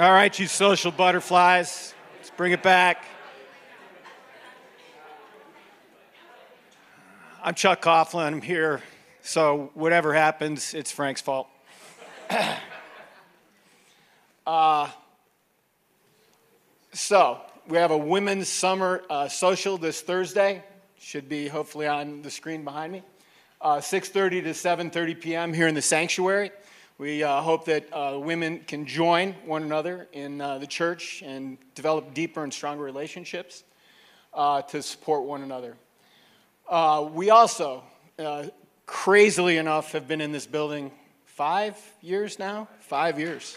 All right, you social butterflies, let's bring it back. I'm Chuck Coughlin. I'm here, so whatever happens, it's Frank's fault. uh, so we have a women's summer uh, social this Thursday. Should be hopefully on the screen behind me. Uh, 6:30 to 7:30 p.m. here in the sanctuary. We uh, hope that uh, women can join one another in uh, the church and develop deeper and stronger relationships uh, to support one another. Uh, we also, uh, crazily enough, have been in this building five years now. Five years.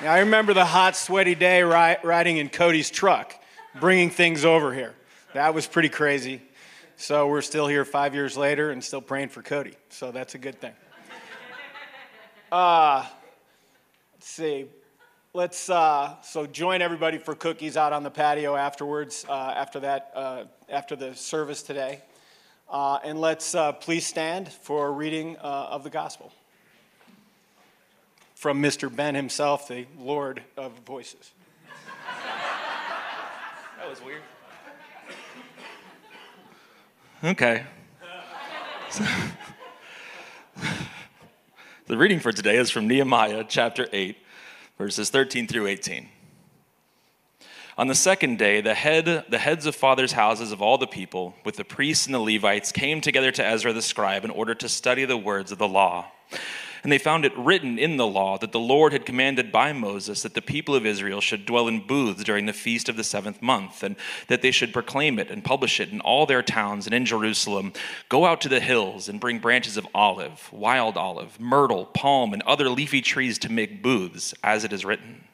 Now, I remember the hot, sweaty day ri- riding in Cody's truck, bringing things over here. That was pretty crazy. So we're still here five years later and still praying for Cody. So that's a good thing. Uh, let's see. Let's uh, so join everybody for cookies out on the patio afterwards. Uh, after that, uh, after the service today, uh, and let's uh, please stand for reading uh, of the gospel from Mr. Ben himself, the Lord of Voices. that was weird. Okay. So, the reading for today is from Nehemiah chapter 8, verses 13 through 18. On the second day, the, head, the heads of fathers' houses of all the people, with the priests and the Levites, came together to Ezra the scribe in order to study the words of the law. And they found it written in the law that the Lord had commanded by Moses that the people of Israel should dwell in booths during the feast of the seventh month, and that they should proclaim it and publish it in all their towns and in Jerusalem. Go out to the hills and bring branches of olive, wild olive, myrtle, palm, and other leafy trees to make booths, as it is written.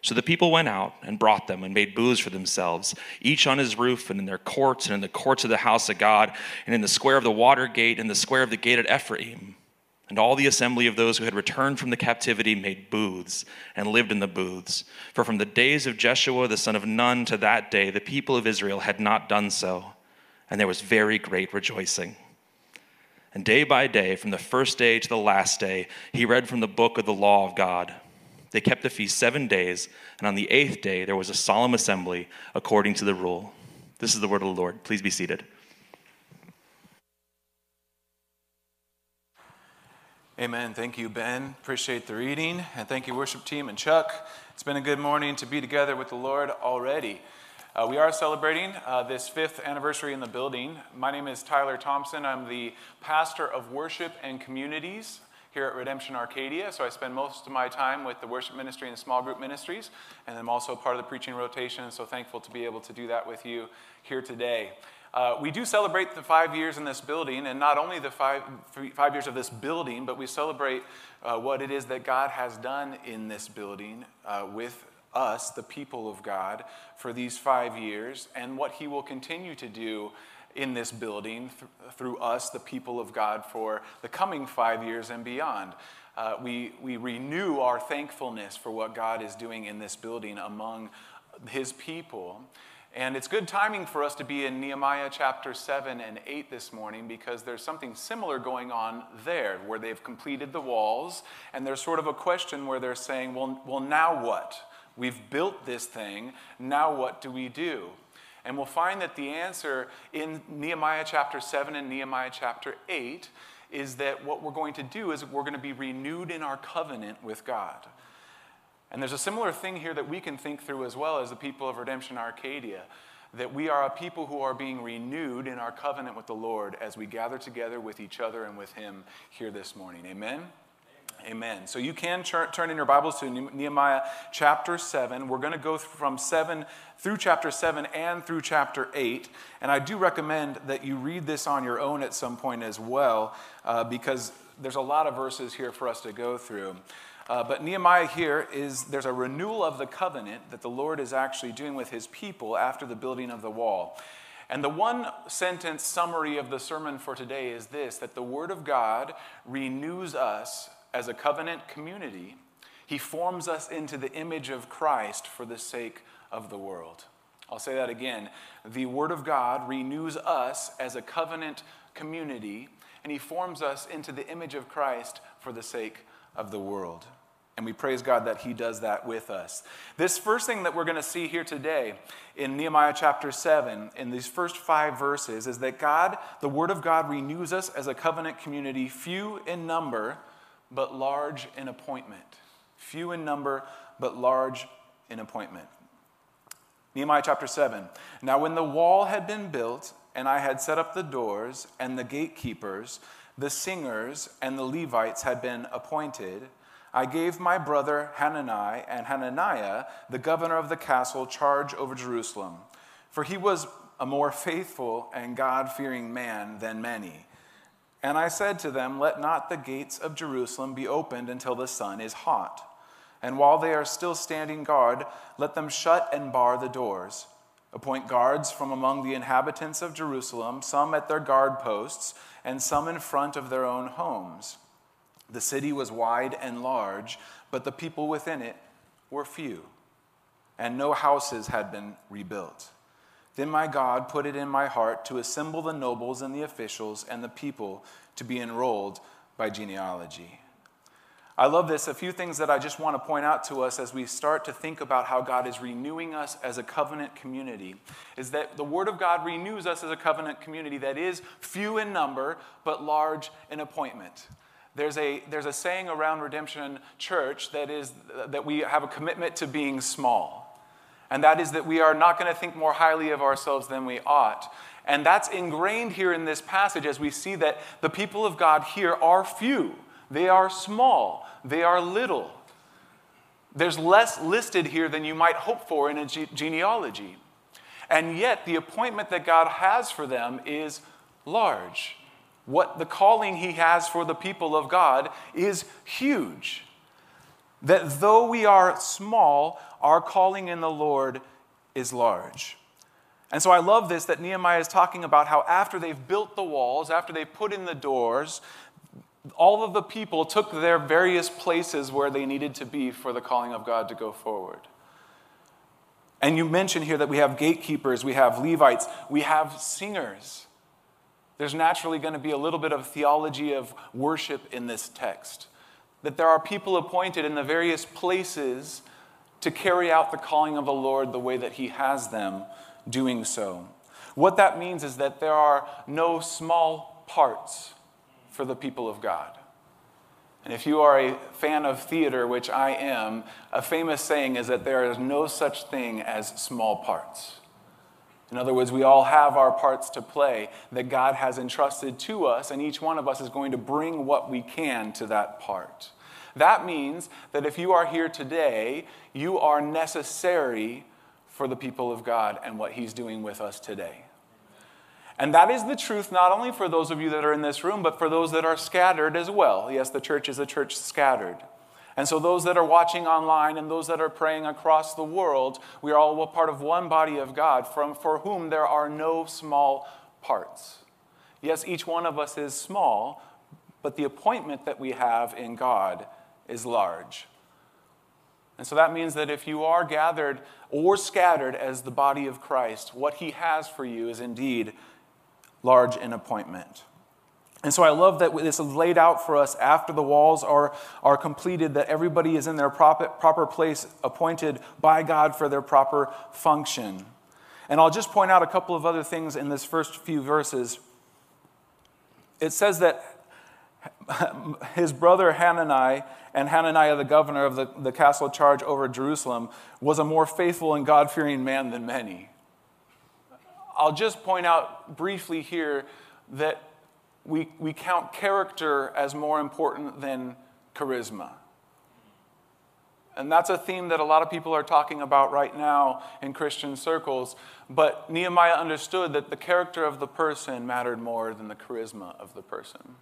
So the people went out and brought them and made booths for themselves, each on his roof and in their courts and in the courts of the house of God and in the square of the water gate and the square of the gate at Ephraim. And all the assembly of those who had returned from the captivity made booths and lived in the booths. For from the days of Jeshua the son of Nun to that day, the people of Israel had not done so. And there was very great rejoicing. And day by day, from the first day to the last day, he read from the book of the law of God. They kept the feast seven days, and on the eighth day there was a solemn assembly according to the rule. This is the word of the Lord. Please be seated. Amen. Thank you, Ben. Appreciate the reading. And thank you, worship team and Chuck. It's been a good morning to be together with the Lord already. Uh, we are celebrating uh, this fifth anniversary in the building. My name is Tyler Thompson. I'm the pastor of worship and communities here at Redemption Arcadia. So I spend most of my time with the worship ministry and small group ministries. And I'm also part of the preaching rotation. So thankful to be able to do that with you here today. Uh, we do celebrate the five years in this building, and not only the five, five years of this building, but we celebrate uh, what it is that God has done in this building uh, with us, the people of God, for these five years, and what He will continue to do in this building th- through us, the people of God, for the coming five years and beyond. Uh, we, we renew our thankfulness for what God is doing in this building among His people. And it's good timing for us to be in Nehemiah chapter 7 and 8 this morning because there's something similar going on there where they've completed the walls. And there's sort of a question where they're saying, well, well now what? We've built this thing. Now what do we do? And we'll find that the answer in Nehemiah chapter 7 and Nehemiah chapter 8 is that what we're going to do is we're going to be renewed in our covenant with God. And there's a similar thing here that we can think through as well as the people of Redemption Arcadia that we are a people who are being renewed in our covenant with the Lord as we gather together with each other and with Him here this morning. Amen? Amen. So you can turn in your Bibles to Nehemiah chapter 7. We're going to go from 7 through chapter 7 and through chapter 8. And I do recommend that you read this on your own at some point as well, uh, because there's a lot of verses here for us to go through. Uh, but Nehemiah here is there's a renewal of the covenant that the Lord is actually doing with his people after the building of the wall. And the one sentence summary of the sermon for today is this that the Word of God renews us as a covenant community. He forms us into the image of Christ for the sake of the world. I'll say that again. The Word of God renews us as a covenant community and He forms us into the image of Christ for the sake of the world. And we praise God that He does that with us. This first thing that we're going to see here today in Nehemiah chapter 7, in these first five verses, is that God, the Word of God, renews us as a covenant community, few in number, but large in appointment. Few in number, but large in appointment. Nehemiah chapter 7. Now, when the wall had been built, and I had set up the doors, and the gatekeepers, the singers, and the Levites had been appointed, I gave my brother Hanani and Hananiah, the governor of the castle, charge over Jerusalem. For he was a more faithful and God fearing man than many. And I said to them, Let not the gates of Jerusalem be opened until the sun is hot. And while they are still standing guard, let them shut and bar the doors. Appoint guards from among the inhabitants of Jerusalem, some at their guard posts, and some in front of their own homes. The city was wide and large, but the people within it were few, and no houses had been rebuilt. Then my God put it in my heart to assemble the nobles and the officials and the people to be enrolled by genealogy. I love this. A few things that I just want to point out to us as we start to think about how God is renewing us as a covenant community is that the Word of God renews us as a covenant community that is few in number, but large in appointment. There's a, there's a saying around Redemption Church that is that we have a commitment to being small. And that is that we are not going to think more highly of ourselves than we ought. And that's ingrained here in this passage as we see that the people of God here are few. They are small. They are little. There's less listed here than you might hope for in a ge- genealogy. And yet, the appointment that God has for them is large what the calling he has for the people of God is huge. That though we are small, our calling in the Lord is large. And so I love this that Nehemiah is talking about how after they've built the walls, after they put in the doors, all of the people took their various places where they needed to be for the calling of God to go forward. And you mentioned here that we have gatekeepers, we have Levites, we have singers. There's naturally going to be a little bit of theology of worship in this text. That there are people appointed in the various places to carry out the calling of the Lord the way that He has them doing so. What that means is that there are no small parts for the people of God. And if you are a fan of theater, which I am, a famous saying is that there is no such thing as small parts. In other words, we all have our parts to play that God has entrusted to us, and each one of us is going to bring what we can to that part. That means that if you are here today, you are necessary for the people of God and what He's doing with us today. And that is the truth not only for those of you that are in this room, but for those that are scattered as well. Yes, the church is a church scattered. And so, those that are watching online and those that are praying across the world, we are all part of one body of God from, for whom there are no small parts. Yes, each one of us is small, but the appointment that we have in God is large. And so that means that if you are gathered or scattered as the body of Christ, what he has for you is indeed large in appointment. And so I love that this is laid out for us after the walls are, are completed, that everybody is in their proper, proper place, appointed by God for their proper function. And I'll just point out a couple of other things in this first few verses. It says that his brother Hanani and Hananiah, the governor of the, the castle charge over Jerusalem, was a more faithful and God fearing man than many. I'll just point out briefly here that we, we count character as more important than charisma. And that's a theme that a lot of people are talking about right now in Christian circles. But Nehemiah understood that the character of the person mattered more than the charisma of the person.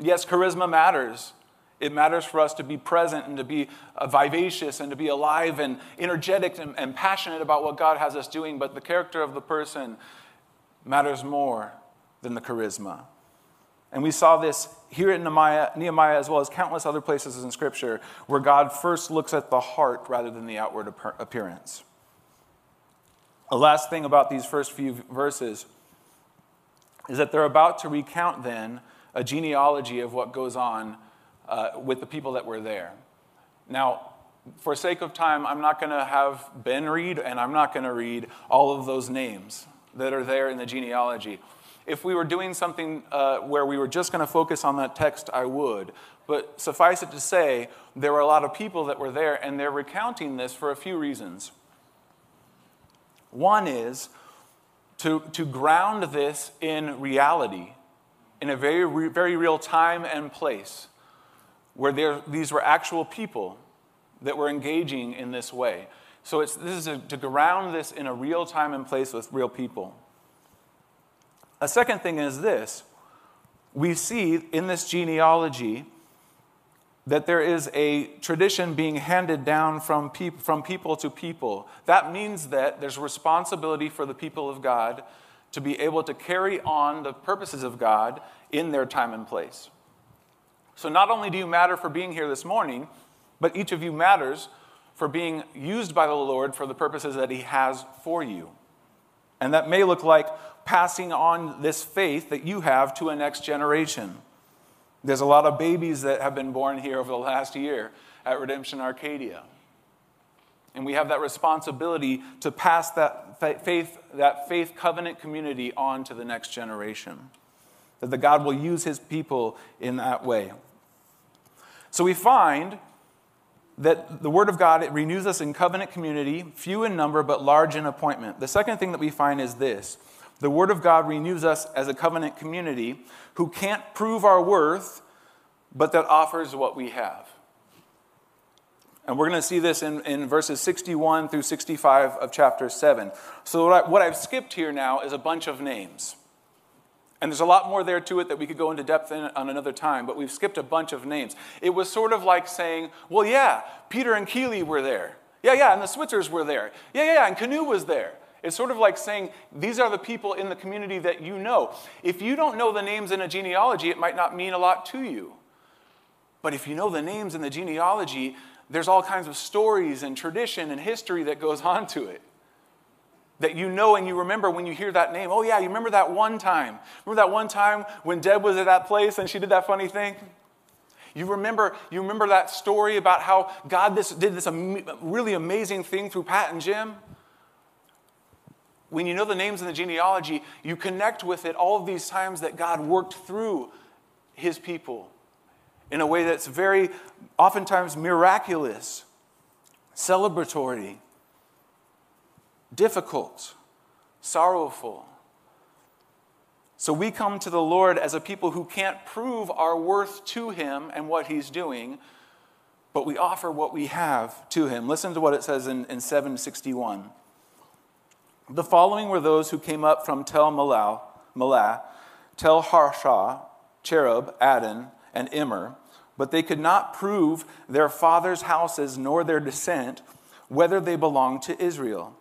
Yes, charisma matters. It matters for us to be present and to be uh, vivacious and to be alive and energetic and, and passionate about what God has us doing. But the character of the person matters more than the charisma. And we saw this here in Nehemiah, Nehemiah, as well as countless other places in Scripture, where God first looks at the heart rather than the outward appearance. A last thing about these first few verses is that they're about to recount then a genealogy of what goes on uh, with the people that were there. Now, for sake of time, I'm not going to have Ben read, and I'm not going to read all of those names that are there in the genealogy. If we were doing something uh, where we were just going to focus on that text, I would. But suffice it to say, there were a lot of people that were there, and they're recounting this for a few reasons. One is to, to ground this in reality, in a very, very real time and place, where there, these were actual people that were engaging in this way. So it's, this is a, to ground this in a real time and place with real people. A second thing is this we see in this genealogy that there is a tradition being handed down from, peop- from people to people. That means that there's responsibility for the people of God to be able to carry on the purposes of God in their time and place. So, not only do you matter for being here this morning, but each of you matters for being used by the Lord for the purposes that He has for you. And that may look like passing on this faith that you have to a next generation. There's a lot of babies that have been born here over the last year at Redemption Arcadia. And we have that responsibility to pass that faith, that faith covenant community on to the next generation. That the God will use his people in that way. So we find that the Word of God it renews us in covenant community, few in number but large in appointment. The second thing that we find is this the Word of God renews us as a covenant community who can't prove our worth, but that offers what we have. And we're going to see this in, in verses 61 through 65 of chapter 7. So, what, I, what I've skipped here now is a bunch of names. And there's a lot more there to it that we could go into depth in on another time, but we've skipped a bunch of names. It was sort of like saying, well, yeah, Peter and Keeley were there. Yeah, yeah, and the Switzers were there. Yeah, yeah, and Canoe was there. It's sort of like saying, these are the people in the community that you know. If you don't know the names in a genealogy, it might not mean a lot to you. But if you know the names in the genealogy, there's all kinds of stories and tradition and history that goes on to it. That you know and you remember when you hear that name. Oh, yeah, you remember that one time. Remember that one time when Deb was at that place and she did that funny thing? You remember, you remember that story about how God this, did this really amazing thing through Pat and Jim? When you know the names in the genealogy, you connect with it all of these times that God worked through his people in a way that's very oftentimes miraculous, celebratory, difficult, sorrowful. So we come to the Lord as a people who can't prove our worth to Him and what He's doing, but we offer what we have to Him. Listen to what it says in, in 761. The following were those who came up from Tel Malah, Tel Harsha, Cherub, Addan, and Immer, but they could not prove their fathers' houses nor their descent, whether they belonged to Israel.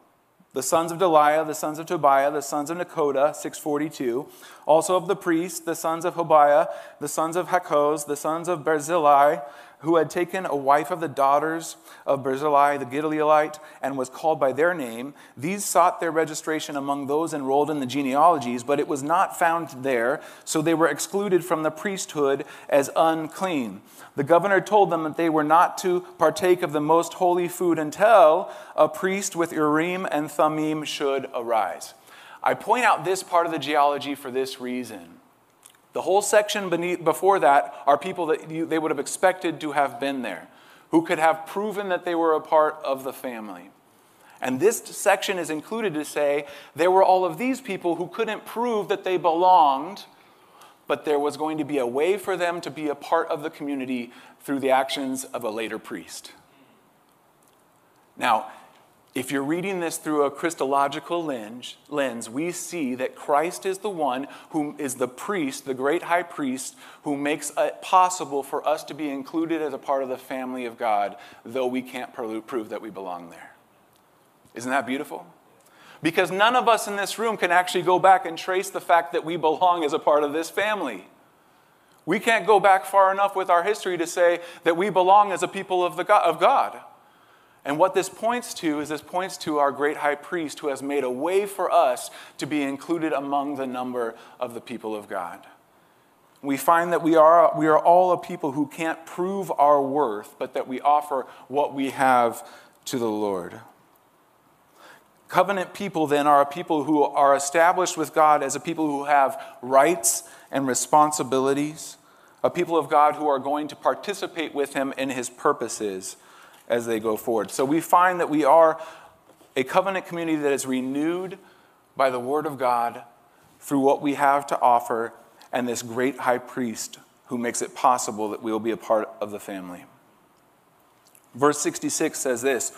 The sons of Delaiah, the sons of Tobiah, the sons of Nekoda, 642. Also of the priests, the sons of Hobaiah, the sons of Hakkoz, the sons of Barzillai, who had taken a wife of the daughters of Barzillai the Gileadite and was called by their name. These sought their registration among those enrolled in the genealogies, but it was not found there, so they were excluded from the priesthood as unclean. The governor told them that they were not to partake of the most holy food until a priest with Urim and Thummim should arise. I point out this part of the genealogy for this reason. The whole section beneath, before that are people that you, they would have expected to have been there, who could have proven that they were a part of the family. And this section is included to say there were all of these people who couldn't prove that they belonged, but there was going to be a way for them to be a part of the community through the actions of a later priest. Now, if you're reading this through a Christological lens, we see that Christ is the one who is the priest, the great high priest, who makes it possible for us to be included as a part of the family of God, though we can't prove that we belong there. Isn't that beautiful? Because none of us in this room can actually go back and trace the fact that we belong as a part of this family. We can't go back far enough with our history to say that we belong as a people of, the God, of God. And what this points to is this points to our great high priest who has made a way for us to be included among the number of the people of God. we find that we are, we are all a people who can't prove our worth, but that we offer what we have to the Lord. Covenant people, then, are a people who are established with God as a people who have rights and responsibilities, a people of God who are going to participate with Him in His purposes as they go forward. So we find that we are a covenant community that is renewed by the Word of God through what we have to offer and this great high priest who makes it possible that we will be a part of the family. Verse 66 says this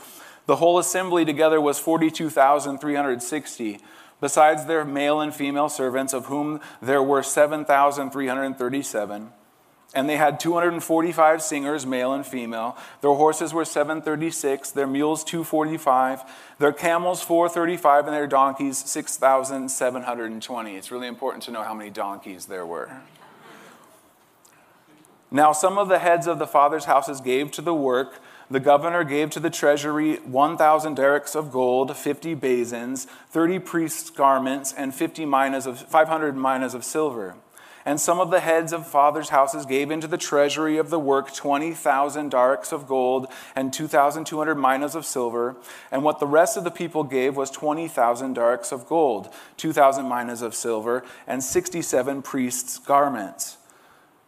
The whole assembly together was 42,360, besides their male and female servants, of whom there were 7,337. And they had 245 singers, male and female. Their horses were 736, their mules 245, their camels 435, and their donkeys 6,720. It's really important to know how many donkeys there were. Now, some of the heads of the fathers' houses gave to the work. The governor gave to the treasury 1,000 darics of gold, 50 basins, 30 priests' garments, and 50 minas of, 500 minas of silver. And some of the heads of fathers' houses gave into the treasury of the work 20,000 darics of gold and 2,200 minas of silver. And what the rest of the people gave was 20,000 darics of gold, 2,000 minas of silver, and 67 priests' garments.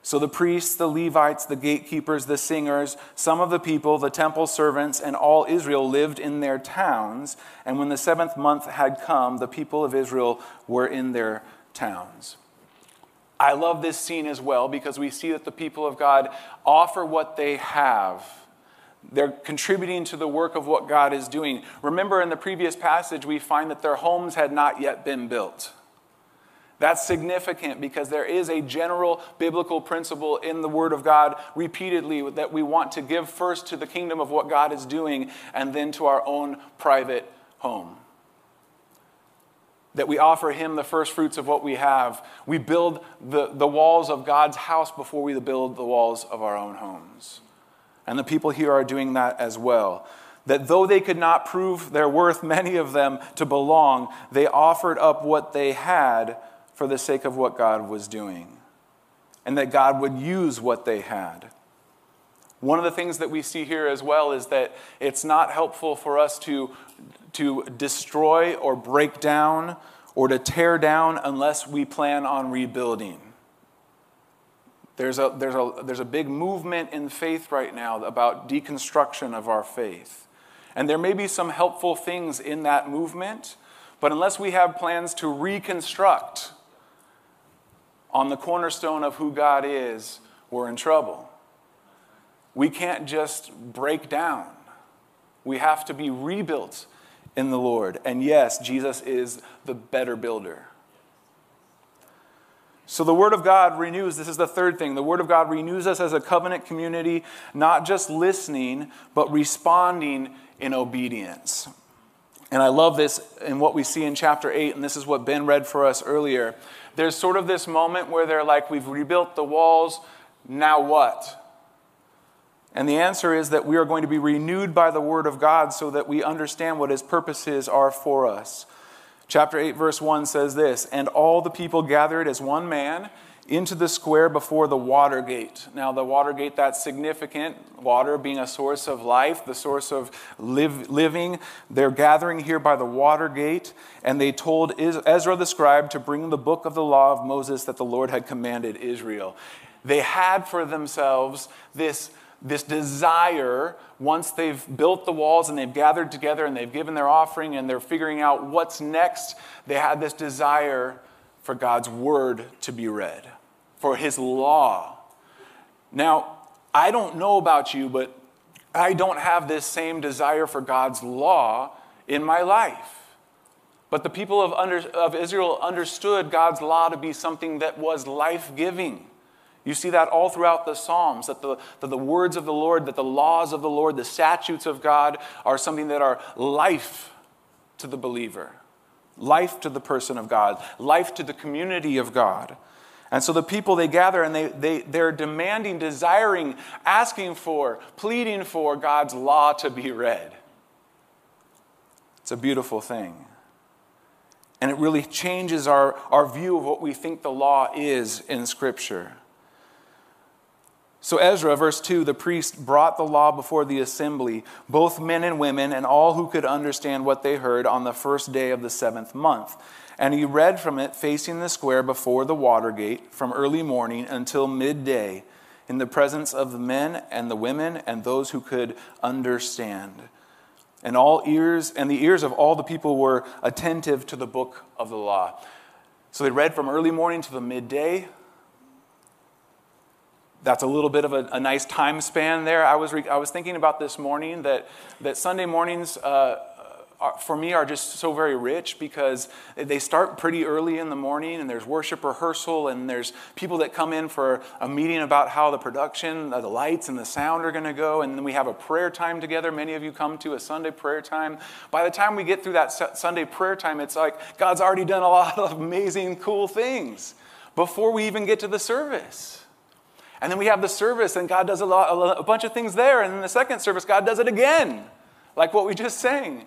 So the priests, the Levites, the gatekeepers, the singers, some of the people, the temple servants, and all Israel lived in their towns. And when the seventh month had come, the people of Israel were in their towns. I love this scene as well because we see that the people of God offer what they have. They're contributing to the work of what God is doing. Remember, in the previous passage, we find that their homes had not yet been built. That's significant because there is a general biblical principle in the Word of God repeatedly that we want to give first to the kingdom of what God is doing and then to our own private home that we offer Him the first fruits of what we have. We build the, the walls of God's house before we build the walls of our own homes. And the people here are doing that as well. That though they could not prove their worth, many of them, to belong, they offered up what they had for the sake of what God was doing. And that God would use what they had. One of the things that we see here as well is that it's not helpful for us to to destroy or break down or to tear down unless we plan on rebuilding. There's a, there's, a, there's a big movement in faith right now about deconstruction of our faith. And there may be some helpful things in that movement, but unless we have plans to reconstruct on the cornerstone of who God is, we're in trouble. We can't just break down. We have to be rebuilt in the Lord. And yes, Jesus is the better builder. So the Word of God renews, this is the third thing. The Word of God renews us as a covenant community, not just listening, but responding in obedience. And I love this in what we see in chapter 8, and this is what Ben read for us earlier. There's sort of this moment where they're like, We've rebuilt the walls, now what? And the answer is that we are going to be renewed by the Word of God so that we understand what His purposes are for us. Chapter 8, verse 1 says this And all the people gathered as one man into the square before the water gate. Now, the water gate, that's significant. Water being a source of life, the source of live, living. They're gathering here by the water gate, and they told Ezra the scribe to bring the book of the law of Moses that the Lord had commanded Israel. They had for themselves this this desire, once they've built the walls and they've gathered together and they've given their offering and they're figuring out what's next, they had this desire for God's word to be read, for his law. Now, I don't know about you, but I don't have this same desire for God's law in my life. But the people of, under, of Israel understood God's law to be something that was life giving. You see that all throughout the Psalms, that the, that the words of the Lord, that the laws of the Lord, the statutes of God are something that are life to the believer, life to the person of God, life to the community of God. And so the people they gather and they, they, they're demanding, desiring, asking for, pleading for God's law to be read. It's a beautiful thing. And it really changes our, our view of what we think the law is in Scripture. So, Ezra, verse 2 the priest brought the law before the assembly, both men and women, and all who could understand what they heard on the first day of the seventh month. And he read from it facing the square before the water gate from early morning until midday in the presence of the men and the women and those who could understand. And all ears and the ears of all the people were attentive to the book of the law. So they read from early morning to the midday that's a little bit of a, a, nice time span there. I was, re- I was thinking about this morning that, that Sunday mornings uh, are, for me are just so very rich because they start pretty early in the morning and there's worship rehearsal and there's people that come in for a meeting about how the production, the lights and the sound are going to go. And then we have a prayer time together. Many of you come to a Sunday prayer time. By the time we get through that Sunday prayer time, it's like God's already done a lot of amazing, cool things before we even get to the service. And then we have the service, and God does a, lot, a bunch of things there. And in the second service, God does it again, like what we just sang.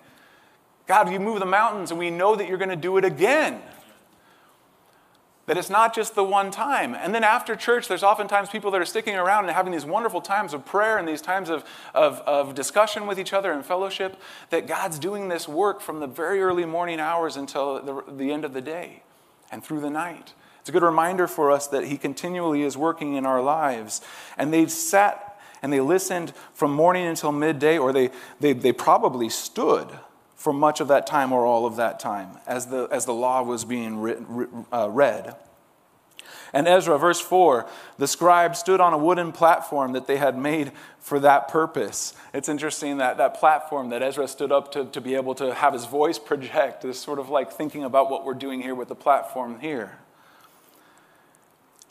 God, you move the mountains, and we know that you're going to do it again. That it's not just the one time. And then after church, there's oftentimes people that are sticking around and having these wonderful times of prayer and these times of, of, of discussion with each other and fellowship. That God's doing this work from the very early morning hours until the, the end of the day and through the night. It's a good reminder for us that He continually is working in our lives. And they sat and they listened from morning until midday, or they, they, they probably stood for much of that time or all of that time as the, as the law was being written, uh, read. And Ezra, verse 4, the scribe stood on a wooden platform that they had made for that purpose. It's interesting that that platform that Ezra stood up to, to be able to have his voice project is sort of like thinking about what we're doing here with the platform here.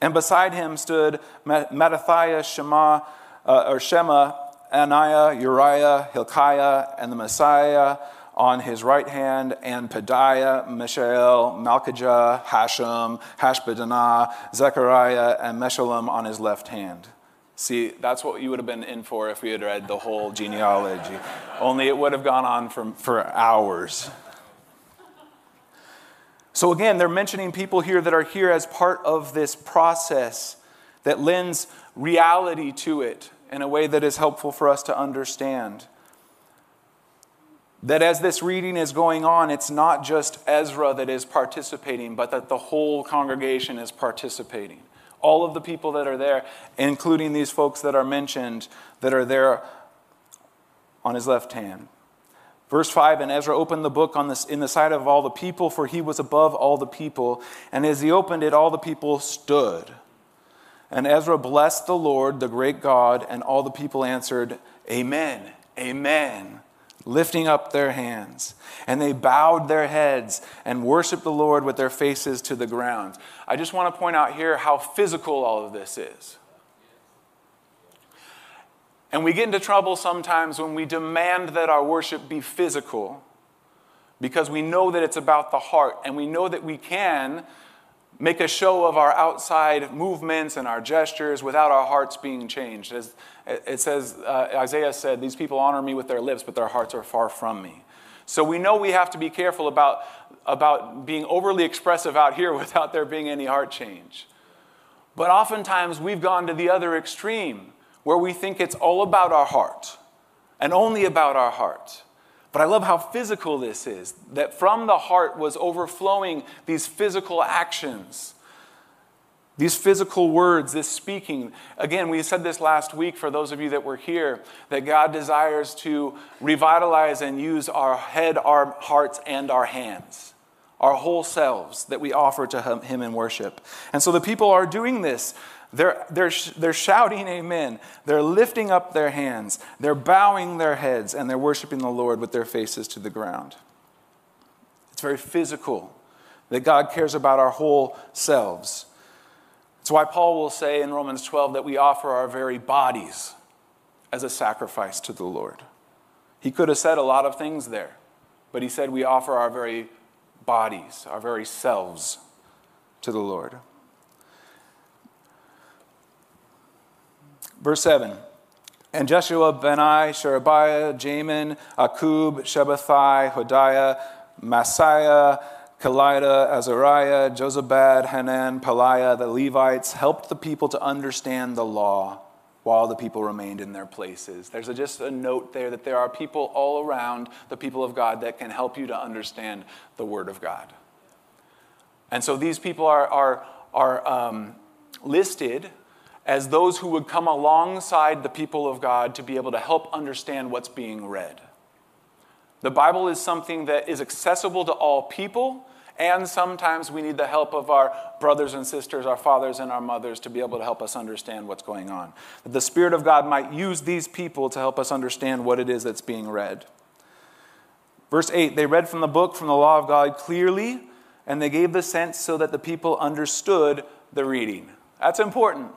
And beside him stood Mattathiah, Shema, uh, or Shema, Ananiah, Uriah, Hilkiah, and the Maaseiah on his right hand, and Pedaiah, Mishael, Malchijah, Hashum, Hashbaddanah, Zechariah, and Meshullam on his left hand. See, that's what you would have been in for if we had read the whole genealogy. Only it would have gone on for, for hours. So, again, they're mentioning people here that are here as part of this process that lends reality to it in a way that is helpful for us to understand. That as this reading is going on, it's not just Ezra that is participating, but that the whole congregation is participating. All of the people that are there, including these folks that are mentioned, that are there on his left hand. Verse 5 And Ezra opened the book on this, in the sight of all the people, for he was above all the people. And as he opened it, all the people stood. And Ezra blessed the Lord, the great God, and all the people answered, Amen, Amen, lifting up their hands. And they bowed their heads and worshiped the Lord with their faces to the ground. I just want to point out here how physical all of this is. And we get into trouble sometimes when we demand that our worship be physical because we know that it's about the heart and we know that we can make a show of our outside movements and our gestures without our hearts being changed. As it says, uh, Isaiah said, These people honor me with their lips, but their hearts are far from me. So we know we have to be careful about, about being overly expressive out here without there being any heart change. But oftentimes we've gone to the other extreme where we think it's all about our heart and only about our heart. But I love how physical this is that from the heart was overflowing these physical actions, these physical words, this speaking. Again, we said this last week for those of you that were here that God desires to revitalize and use our head, our hearts, and our hands, our whole selves that we offer to Him in worship. And so the people are doing this. They're, they're, they're shouting amen. They're lifting up their hands. They're bowing their heads and they're worshiping the Lord with their faces to the ground. It's very physical that God cares about our whole selves. That's why Paul will say in Romans 12 that we offer our very bodies as a sacrifice to the Lord. He could have said a lot of things there, but he said we offer our very bodies, our very selves to the Lord. Verse 7 And Jeshua, Bani, Sherebiah, Jamin, Akkub, Shabbethai, Hodiah, Maaseiah, Kelita, Azariah, Jozabad, Hanan, Pelaiah, the Levites helped the people to understand the law while the people remained in their places. There's a, just a note there that there are people all around the people of God that can help you to understand the Word of God. And so these people are, are, are um, listed as those who would come alongside the people of God to be able to help understand what's being read. The Bible is something that is accessible to all people, and sometimes we need the help of our brothers and sisters, our fathers and our mothers, to be able to help us understand what's going on. That the Spirit of God might use these people to help us understand what it is that's being read. Verse 8 They read from the book, from the law of God clearly, and they gave the sense so that the people understood the reading. That's important.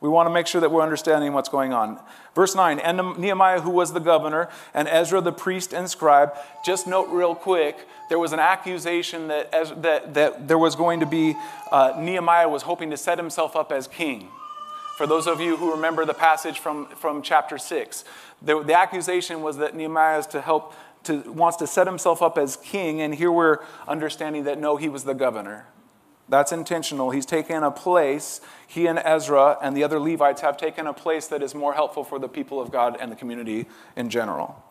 We want to make sure that we're understanding what's going on. Verse 9, and Nehemiah, who was the governor, and Ezra, the priest and scribe, just note real quick, there was an accusation that, that, that there was going to be, uh, Nehemiah was hoping to set himself up as king. For those of you who remember the passage from, from chapter 6, the, the accusation was that Nehemiah is to help, to, wants to set himself up as king, and here we're understanding that no, he was the governor. That's intentional. He's taken a place, he and Ezra and the other Levites have taken a place that is more helpful for the people of God and the community in general.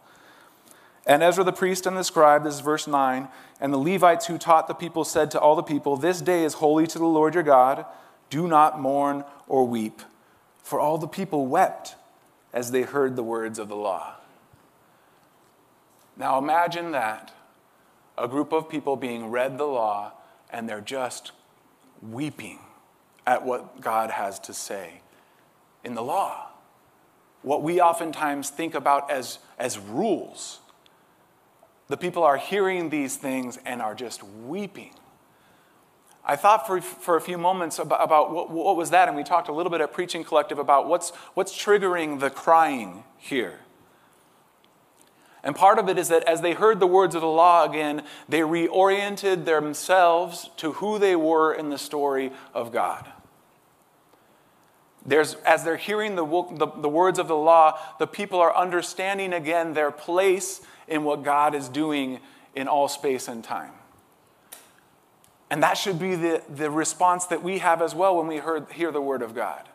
And Ezra the priest and the scribe, this is verse 9, and the Levites who taught the people said to all the people, This day is holy to the Lord your God. Do not mourn or weep. For all the people wept as they heard the words of the law. Now imagine that a group of people being read the law and they're just weeping at what God has to say in the law. What we oftentimes think about as, as rules. The people are hearing these things and are just weeping. I thought for, for a few moments about, about what, what was that, and we talked a little bit at Preaching Collective about what's, what's triggering the crying here. And part of it is that as they heard the words of the law again, they reoriented themselves to who they were in the story of God. There's, as they're hearing the, the, the, words of the law, the people are understanding again their place in what God is doing in all space and time. And that should be the, the response that we have as well when we heard, hear the word of God.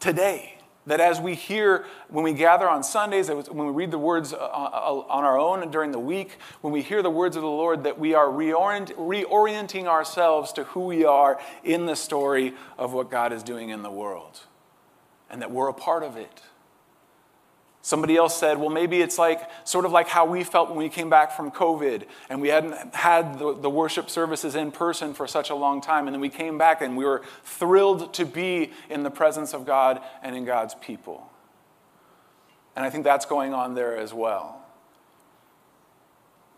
Today, that as we hear, when we gather on Sundays, when we read the words uh, uh, on our own during the week, when we hear the words of the Lord, that we are reorient, reorienting ourselves to who we are in the story of what God is doing in the world, and that we're a part of it. Somebody else said, well, maybe it's like sort of like how we felt when we came back from COVID and we hadn't had the, the, worship services in person for such a long time. And then we came back and we were thrilled to be in the presence of God and in God's people. And I think that's going on there as well.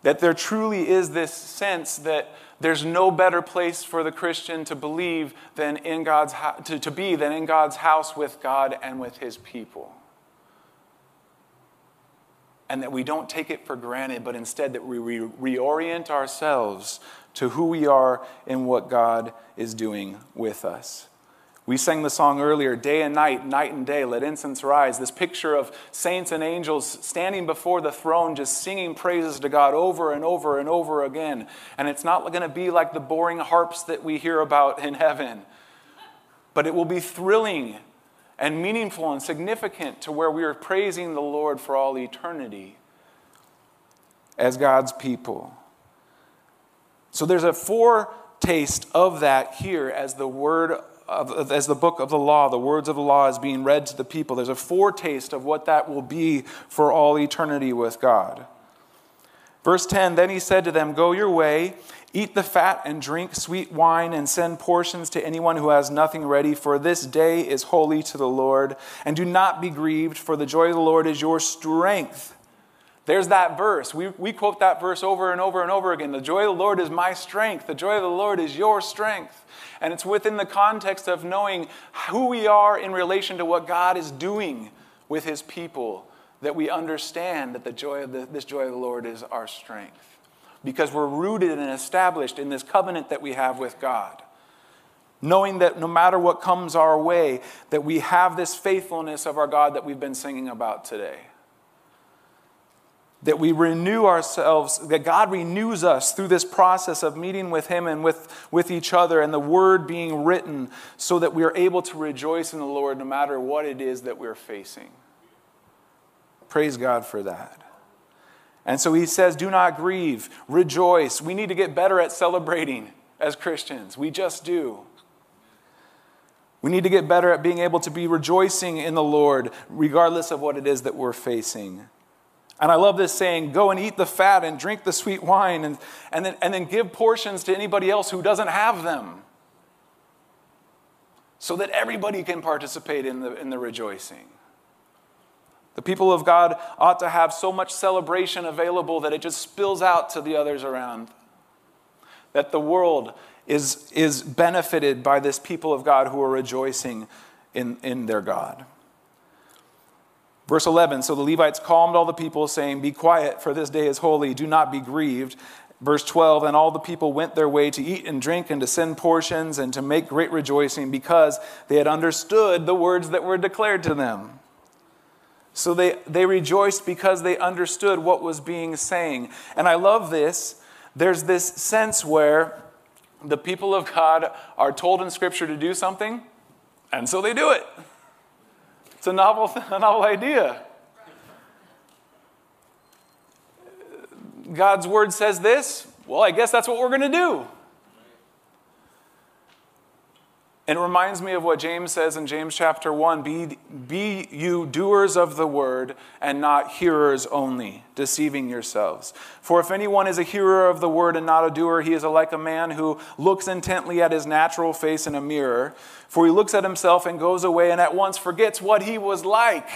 That there truly is this sense that there's no better place for the Christian to believe than in God's to, to be than in God's house with God and with his people and that we don't take it for granted, but instead that we re- reorient ourselves to who we are and what God is doing with us. We sang the song earlier, Day and Night, Night and Day, Let Incense Rise. This picture of saints and angels standing before the throne, just singing praises to God over and over and over again. And it's not going to be like the boring harps that we hear about in heaven, but it will be thrilling and meaningful and significant to where we are praising the Lord for all eternity as God's people. So there's a foretaste of that here as the word of, as the book of the law, the words of the law is being read to the people. There's a foretaste of what that will be for all eternity with God. Verse 10 Then he said to them, Go your way Eat the fat and drink sweet wine, and send portions to anyone who has nothing ready, for this day is holy to the Lord. And do not be grieved, for the joy of the Lord is your strength. There's that verse. We, we quote that verse over and over and over again. The joy of the Lord is my strength. The joy of the Lord is your strength. And it's within the context of knowing who we are in relation to what God is doing with his people that we understand that the joy of the, this joy of the Lord is our strength because we're rooted and established in this covenant that we have with God. Knowing that no matter what comes our way, that we have this faithfulness of our God that we've been singing about today. that we renew ourselves, that God renews us through this process of meeting with Him and with, with each other and the Word being written so that we are able to rejoice in the Lord no matter what it is that we're facing. Praise God for that. And so He says, Do not grieve, rejoice. We need to get better at celebrating as Christians. We just do. We need to get better at being able to be rejoicing in the Lord, regardless of what it is that we're facing. And I love this saying go and eat the fat and drink the sweet wine, and, and, then, and then give portions to anybody else who doesn't have them, so that everybody can participate in the, in the rejoicing. The people of God ought to have so much celebration available that it just spills out to the others around. That the world is, is benefited by this people of God who are rejoicing in, in their God. Verse 11 So the Levites calmed all the people, saying, Be quiet, for this day is holy, do not be grieved. Verse 12 And all the people went their way to eat and drink and to send portions and to make great rejoicing because they had understood the words that were declared to them. So they, they rejoiced because they understood what was being saying. And I love this. There's this sense where the people of God are told in Scripture to do something, and so they do it. It's a novel, a novel idea. God's word says this. Well, I guess that's what we're going to do. And it reminds me of what James says in James chapter 1 be, be you doers of the word and not hearers only, deceiving yourselves. For if anyone is a hearer of the word and not a doer, he is like a man who looks intently at his natural face in a mirror. For he looks at himself and goes away and at once forgets what he was like.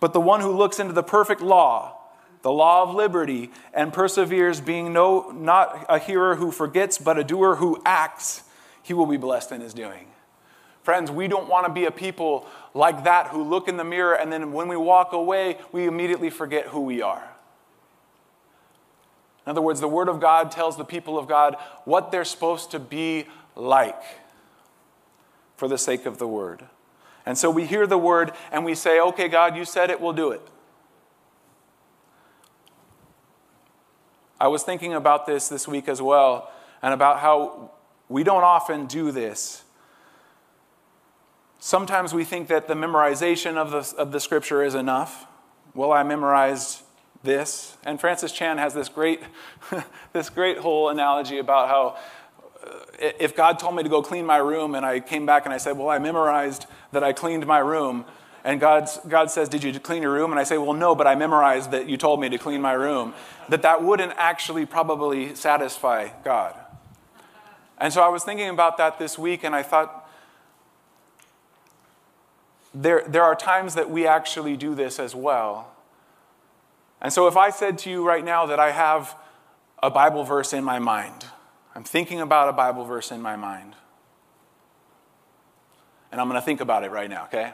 But the one who looks into the perfect law, the law of liberty, and perseveres, being no, not a hearer who forgets, but a doer who acts, he will be blessed in his doing. Friends, we don't want to be a people like that who look in the mirror and then when we walk away, we immediately forget who we are. In other words, the Word of God tells the people of God what they're supposed to be like for the sake of the Word. And so we hear the Word and we say, okay, God, you said it, we'll do it. I was thinking about this this week as well and about how we don't often do this. Sometimes we think that the memorization of the, of the scripture is enough. Well, I memorized this. And Francis Chan has this great, this great whole analogy about how uh, if God told me to go clean my room and I came back and I said, Well, I memorized that I cleaned my room, and God's, God says, Did you clean your room? And I say, Well, no, but I memorized that you told me to clean my room, that that wouldn't actually probably satisfy God. And so I was thinking about that this week, and I thought, there, there are times that we actually do this as well. And so if I said to you right now that I have a Bible verse in my mind, I'm thinking about a Bible verse in my mind. And I'm going to think about it right now, okay?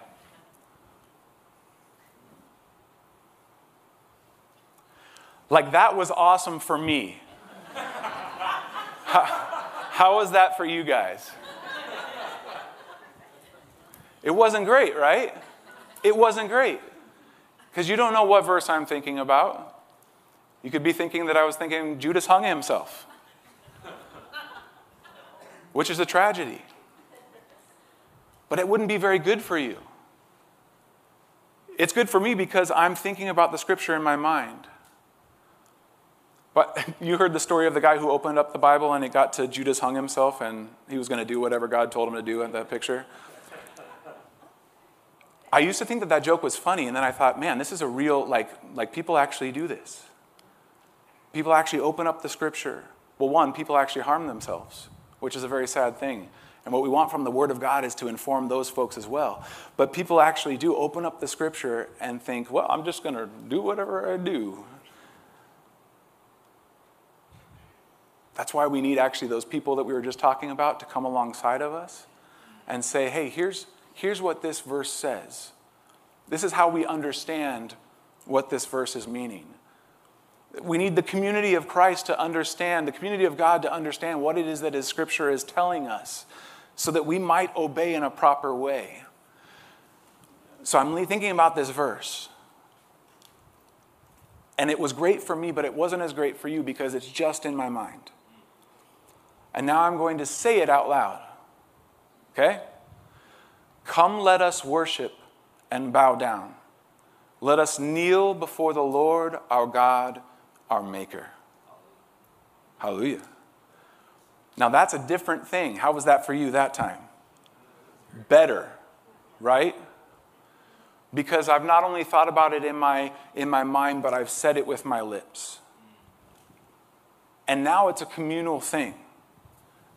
Like, that was awesome for me. How was that for you guys? It wasn't great, right? It wasn't great. Because you don't know what verse I'm thinking about. You could be thinking that I was thinking Judas hung himself, which is a tragedy. But it wouldn't be very good for you. It's good for me because I'm thinking about the scripture in my mind. But you heard the story of the guy who opened up the Bible and it got to Judas hung himself and he was going to do whatever God told him to do in that picture. I used to think that that joke was funny, and then I thought, man, this is a real, like, like people actually do this. People actually open up the scripture. Well, one, people actually harm themselves, which is a very sad thing. And what we want from the Word of God is to inform those folks as well. But people actually do open up the scripture and think, well, I'm just going to do whatever I do. That's why we need actually those people that we were just talking about to come alongside of us and say, hey, here's, here's what this verse says. This is how we understand what this verse is meaning. We need the community of Christ to understand, the community of God to understand what it is that His Scripture is telling us so that we might obey in a proper way. So I'm thinking about this verse. And it was great for me, but it wasn't as great for you because it's just in my mind. And now I'm going to say it out loud. Okay? Come, let us worship and bow down. Let us kneel before the Lord our God, our Maker. Hallelujah. Now that's a different thing. How was that for you that time? Better, right? Because I've not only thought about it in my, in my mind, but I've said it with my lips. And now it's a communal thing.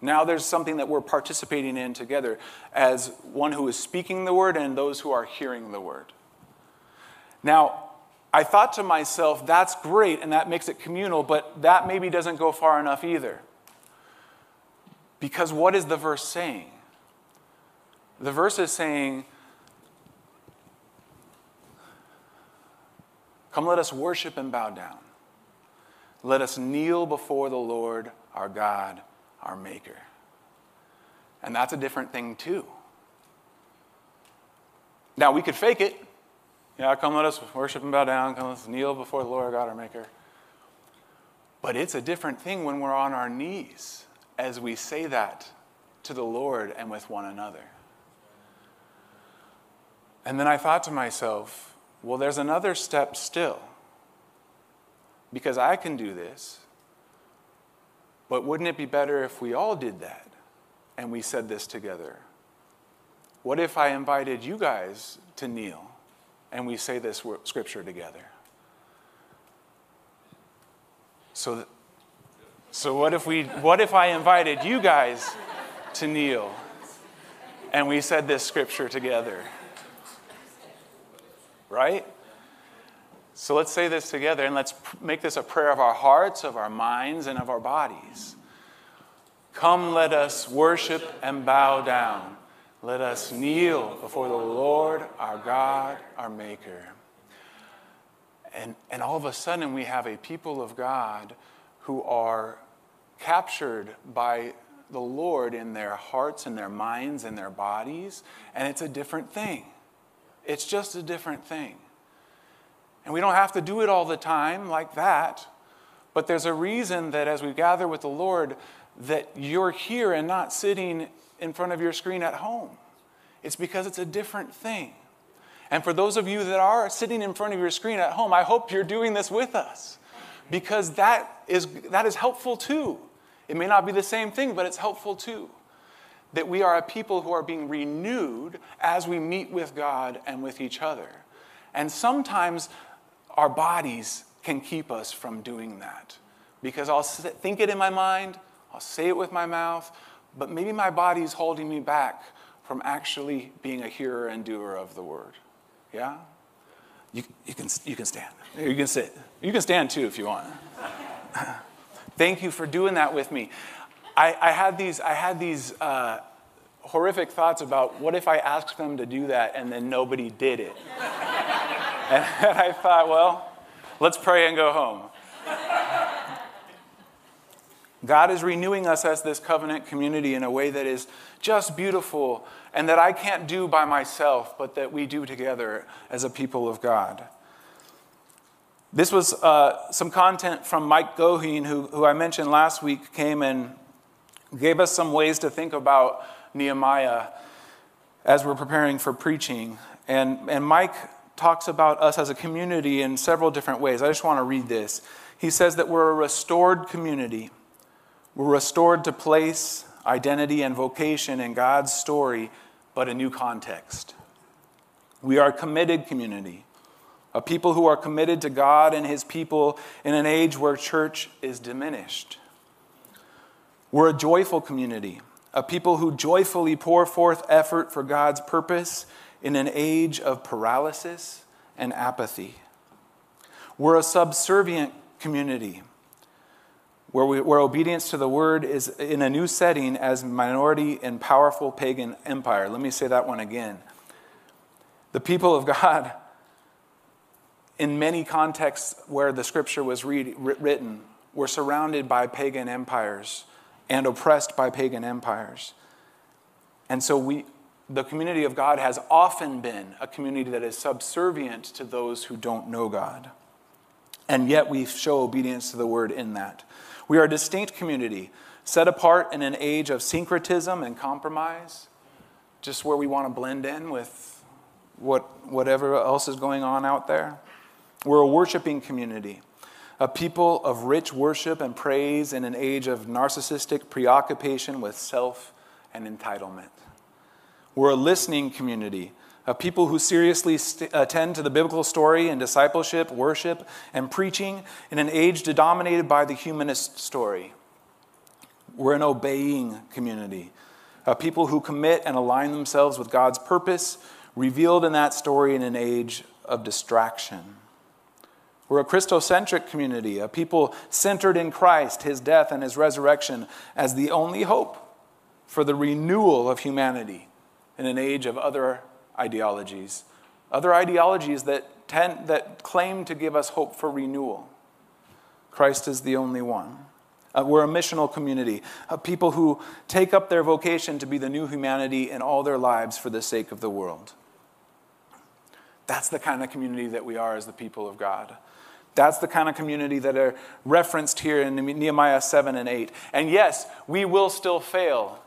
Now there's something that we're participating in together as one who is speaking the word and those who are hearing the word. Now, I thought to myself, that's great and that makes it communal, but that maybe doesn't go far enough either. Because what is the verse saying? The verse is saying, Come, let us worship and bow down. Let us kneel before the Lord our God, our Maker. And that's a different thing, too. Now, we could fake it. Yeah, come let us worship and bow down. Come let us kneel before the Lord God, our Maker. But it's a different thing when we're on our knees as we say that to the Lord and with one another. And then I thought to myself, well, there's another step still. Because I can do this, but wouldn't it be better if we all did that and we said this together? What if I invited you guys to kneel and we say this scripture together? So, so what if we what if I invited you guys to kneel and we said this scripture together? Right? So let's say this together and let's make this a prayer of our hearts, of our minds, and of our bodies. Come, let us worship and bow down. Let us kneel before the Lord, our God, our Maker. And, and all of a sudden, we have a people of God who are captured by the Lord in their hearts and their minds and their bodies, and it's a different thing. It's just a different thing. And we don't have to do it all the time like that, but there's a reason that as we gather with the Lord, that you're here and not sitting in front of your screen at home. It's because it's a different thing. And for those of you that are sitting in front of your screen at home, I hope you're doing this with us because that is, that is helpful too. It may not be the same thing, but it's helpful too. That we are a people who are being renewed as we meet with God and with each other. And sometimes our bodies can keep us from doing that because I'll think it in my mind, I'll say it with my mouth, but maybe my body's holding me back from actually being a hearer and doer of the word. Yeah? You, you, can, you can stand. You can sit. You can stand too if you want. Thank you for doing that with me. I, I had these, I had these uh, horrific thoughts about what if I asked them to do that and then nobody did it? and I thought, well, let's pray and go home. God is renewing us as this covenant community in a way that is just beautiful and that I can't do by myself, but that we do together as a people of God. This was uh, some content from Mike Goheen, who, who I mentioned last week, came and gave us some ways to think about Nehemiah as we're preparing for preaching. And, and Mike talks about us as a community in several different ways. I just want to read this. He says that we're a restored community. We're restored to place, identity, and vocation in God's story, but a new context. We are a committed community, a people who are committed to God and His people in an age where church is diminished. We're a joyful community, a people who joyfully pour forth effort for God's purpose in an age of paralysis and apathy. We're a subservient community where, we, where obedience to the word is in a new setting as minority in powerful pagan empire. Let me say that one again. The people of God, in many contexts where the scripture was read, written, were surrounded by pagan empires and oppressed by pagan empires. And so we, the community of God has often been a community that is subservient to those who don't know God. and yet we show obedience to the word in that. We are a distinct community, set apart in an age of syncretism and compromise, just where we want to blend in with what, whatever else is going on out there. We're a worshiping community, a people of rich worship and praise in an age of narcissistic preoccupation with self and entitlement. We're a listening community, of people who seriously st- attend to the biblical story and discipleship, worship, and preaching in an age dominated by the humanist story. We're an obeying community, of people who commit and align themselves with God's purpose, revealed in that story in an age of distraction. We're a Christocentric community, a people centered in Christ, his death, and his resurrection as the only hope for the renewal of humanity in an age of other ideologies, other ideologies that, tend, that claim to give us hope for renewal. Christ is the only one. Uh, we're a missional community of people who take up their vocation to be the new humanity in all their lives for the sake of the world. That's the kind of community that we are as the people of God. That's the kind of community that are referenced here in Nehemiah 7 and 8. And yes, we will still fail.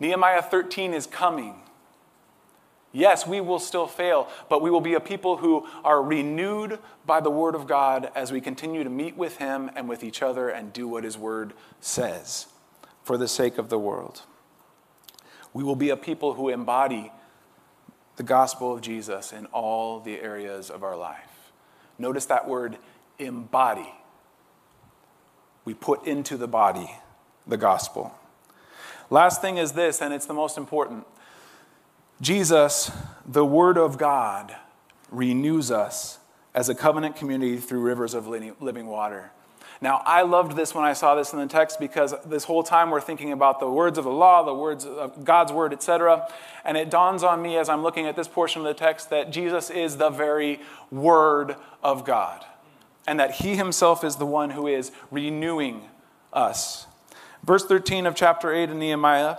Nehemiah 13 is coming. Yes, we will still fail, but we will be a people who are renewed by the Word of God as we continue to meet with Him and with each other and do what His Word says for the sake of the world. We will be a people who embody the gospel of Jesus in all the areas of our life. Notice that word embody. We put into the body the gospel. Last thing is this, and it's the most important Jesus, the Word of God, renews us as a covenant community through rivers of living water. Now, I loved this when I saw this in the text because this whole time we're thinking about the words of the law, the words of God's word, etc. And it dawns on me as I'm looking at this portion of the text that Jesus is the very word of God and that he himself is the one who is renewing us. Verse 13 of chapter 8 in Nehemiah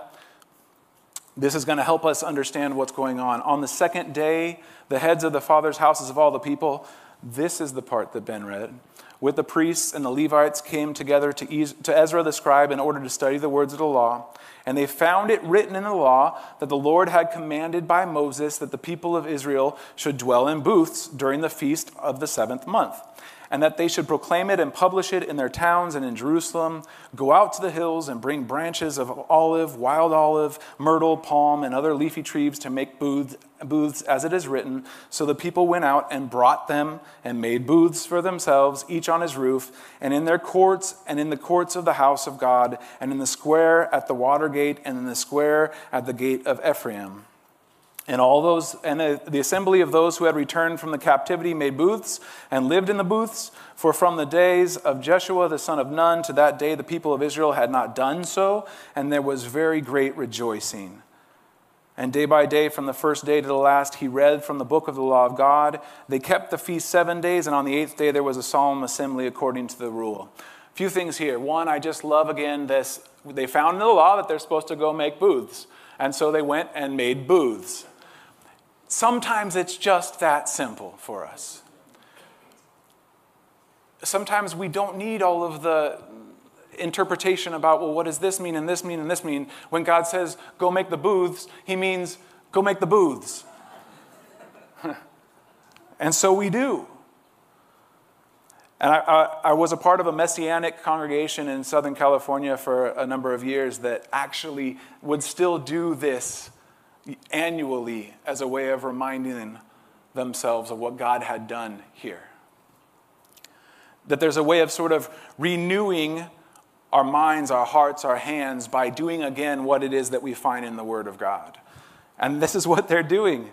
this is going to help us understand what's going on. On the second day, the heads of the fathers' houses of all the people, this is the part that Ben read. With the priests and the Levites came together to, Ezra the scribe in order to study the words of the law. And they found it written in the law that the Lord had commanded by Moses that the people of Israel should dwell in booths during the feast of the seventh month and that they should proclaim it and publish it in their towns and in Jerusalem. Go out to the hills and bring branches of olive, wild olive, myrtle, palm, and other leafy trees to make booths, booths as it is written. So the people went out and brought them and made booths for themselves, each on his roof, and in their courts, and in the courts of the house of God, and in the square at the water gate, and in the square at the gate of Ephraim. And all those, and the assembly of those who had returned from the captivity made booths and lived in the booths. For from the days of Jeshua the son of Nun to that day, the people of Israel had not done so, and there was very great rejoicing. And day by day, from the first day to the last, he read from the book of the law of God. They kept the feast seven days, and on the eighth day there was a solemn assembly according to the rule. A few things here. One, I just love again this. They found in the law that they're supposed to go make booths. And so they went and made booths. Sometimes it's just that simple for us. Sometimes we don't need all of the interpretation about, well, what does this mean and this mean and this mean? When God says, go make the booths, he means, go make the booths. and so we do. And I, I, I, was a part of a messianic congregation in Southern California for a number of years that actually would still do this annually as a way of reminding themselves of what God had done here. That there's a way of sort of renewing our minds, our hearts, our hands by doing again what it is that we find in the Word of God. And this is what they're doing.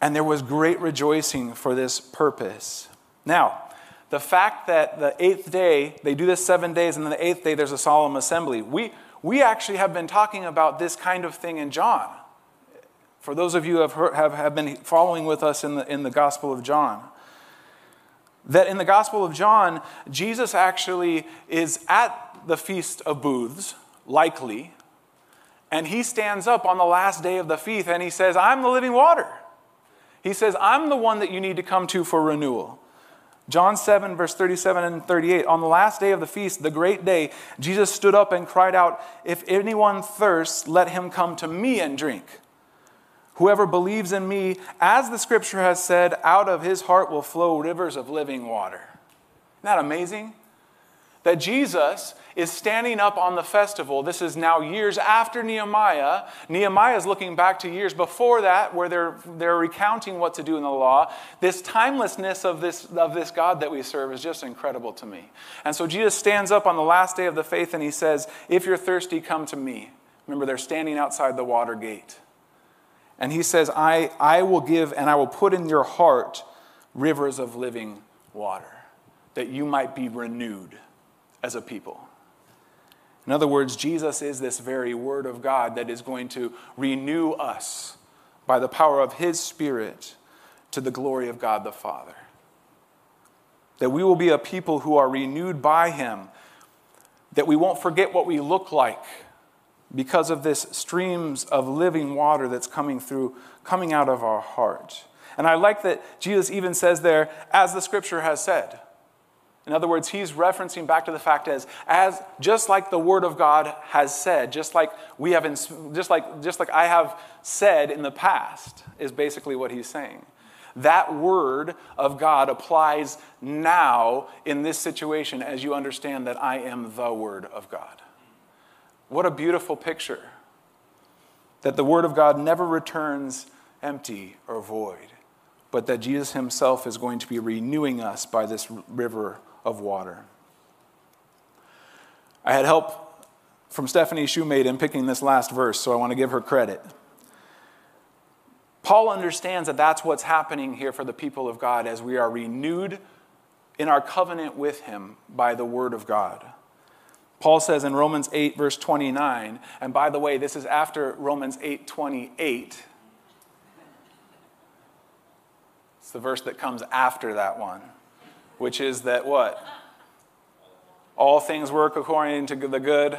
And there was great rejoicing for this purpose. Now, the fact that the eighth day, they do this seven days, and then the eighth day there's a solemn assembly. We, we actually have been talking about this kind of thing in John for those of you who have, heard, have, have been following with us in the, in the Gospel of John, that in the Gospel of John, Jesus actually is at the Feast of Booths, likely, and he stands up on the last day of the feast and he says, I'm the living water. He says, I'm the one that you need to come to for renewal. John 7, verse 37 and 38. On the last day of the feast, the great day, Jesus stood up and cried out, If anyone thirsts, let him come to me and drink. Whoever believes in me, as the scripture has said, out of his heart will flow rivers of living water. Isn't that amazing? That Jesus is standing up on the festival. This is now years after Nehemiah. Nehemiah is looking back to years before that, where they're, they're recounting what to do in the law. This timelessness of this, of this God that we serve is just incredible to me. And so Jesus stands up on the last day of the faith and he says, If you're thirsty, come to me. Remember, they're standing outside the water gate. And he says, I, I will give and I will put in your heart rivers of living water, that you might be renewed as a people. In other words, Jesus is this very Word of God that is going to renew us by the power of His Spirit to the glory of God the Father. That we will be a people who are renewed by Him, that we won't forget what we look like because of this streams of living water that's coming through, coming out of our heart. And I like that Jesus even says there, as the scripture has said. In other words, he's referencing back to the fact as, as just like the word of God has said, just like we have, just like, just like I have said in the past, is basically what he's saying. That word of God applies now in this situation as you understand that I am the word of God. What a beautiful picture that the word of God never returns empty or void, but that Jesus himself is going to be renewing us by this river of water. I had help from Stephanie Shoemate in picking this last verse, so I want to give her credit. Paul understands that that's what's happening here for the people of God as we are renewed in our covenant with him by the word of God. Paul says in Romans 8 verse 29, and by the way, this is after Romans 8:28. It's the verse that comes after that one which is that what? All things work according to the good